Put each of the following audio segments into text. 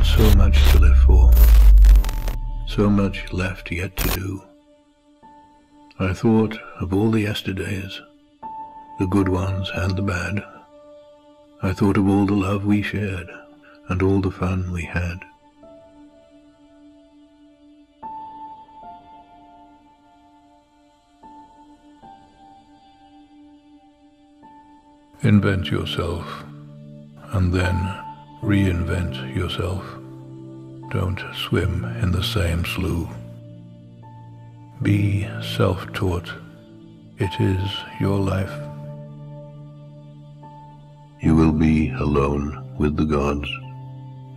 and so much to live for, so much left yet to do. I thought of all the yesterdays, the good ones and the bad. I thought of all the love we shared and all the fun we had. Invent yourself and then reinvent yourself. Don't swim in the same slough. Be self-taught. It is your life. You will be alone with the gods,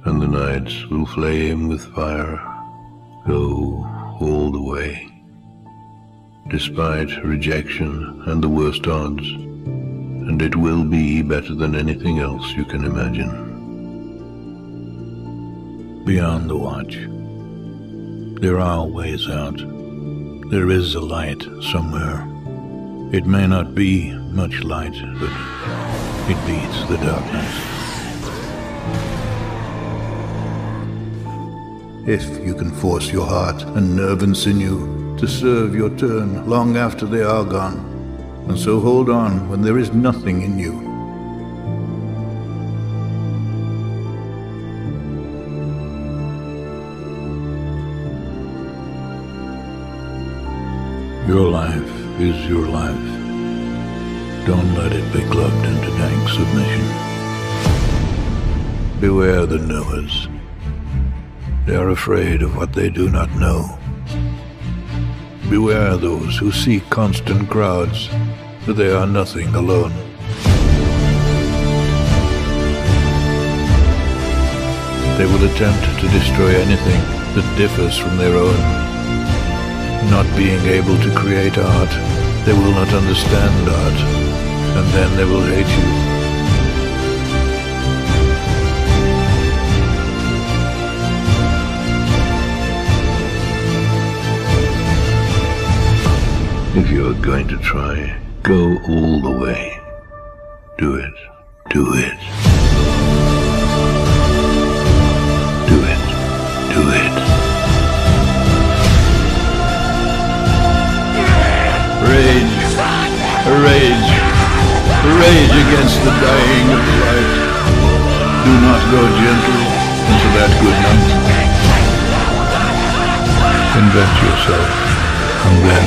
and the nights will flame with fire. Go all the way. Despite rejection and the worst odds, and it will be better than anything else you can imagine. Beyond the watch, there are ways out. There is a light somewhere. It may not be much light, but it beats the darkness. If you can force your heart and nerve and sinew to serve your turn long after they are gone, and so hold on when there is nothing in you. Your life is your life. Don't let it be clubbed into dank submission. Beware the knowers. They are afraid of what they do not know. Beware those who seek constant crowds, for they are nothing alone. They will attempt to destroy anything that differs from their own. Not being able to create art, they will not understand art, and then they will hate you. If you are going to try, go all the way. Do it. Do it. Rage against the dying of light. Do not go gently into that good night. Invent yourself, and then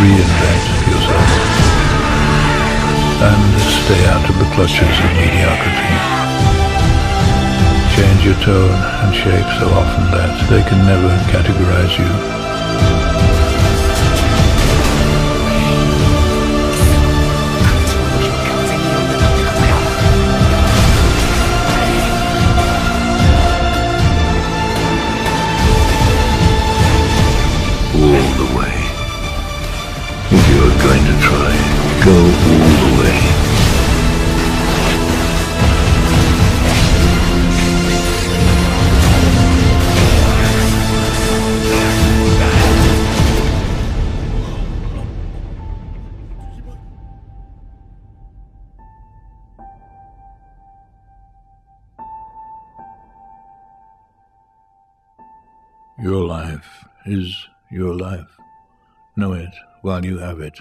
reinvent yourself. And stay out of the clutches of mediocrity. Change your tone and shape so often that they can never categorize you. Your life is your life. Know it while you have it.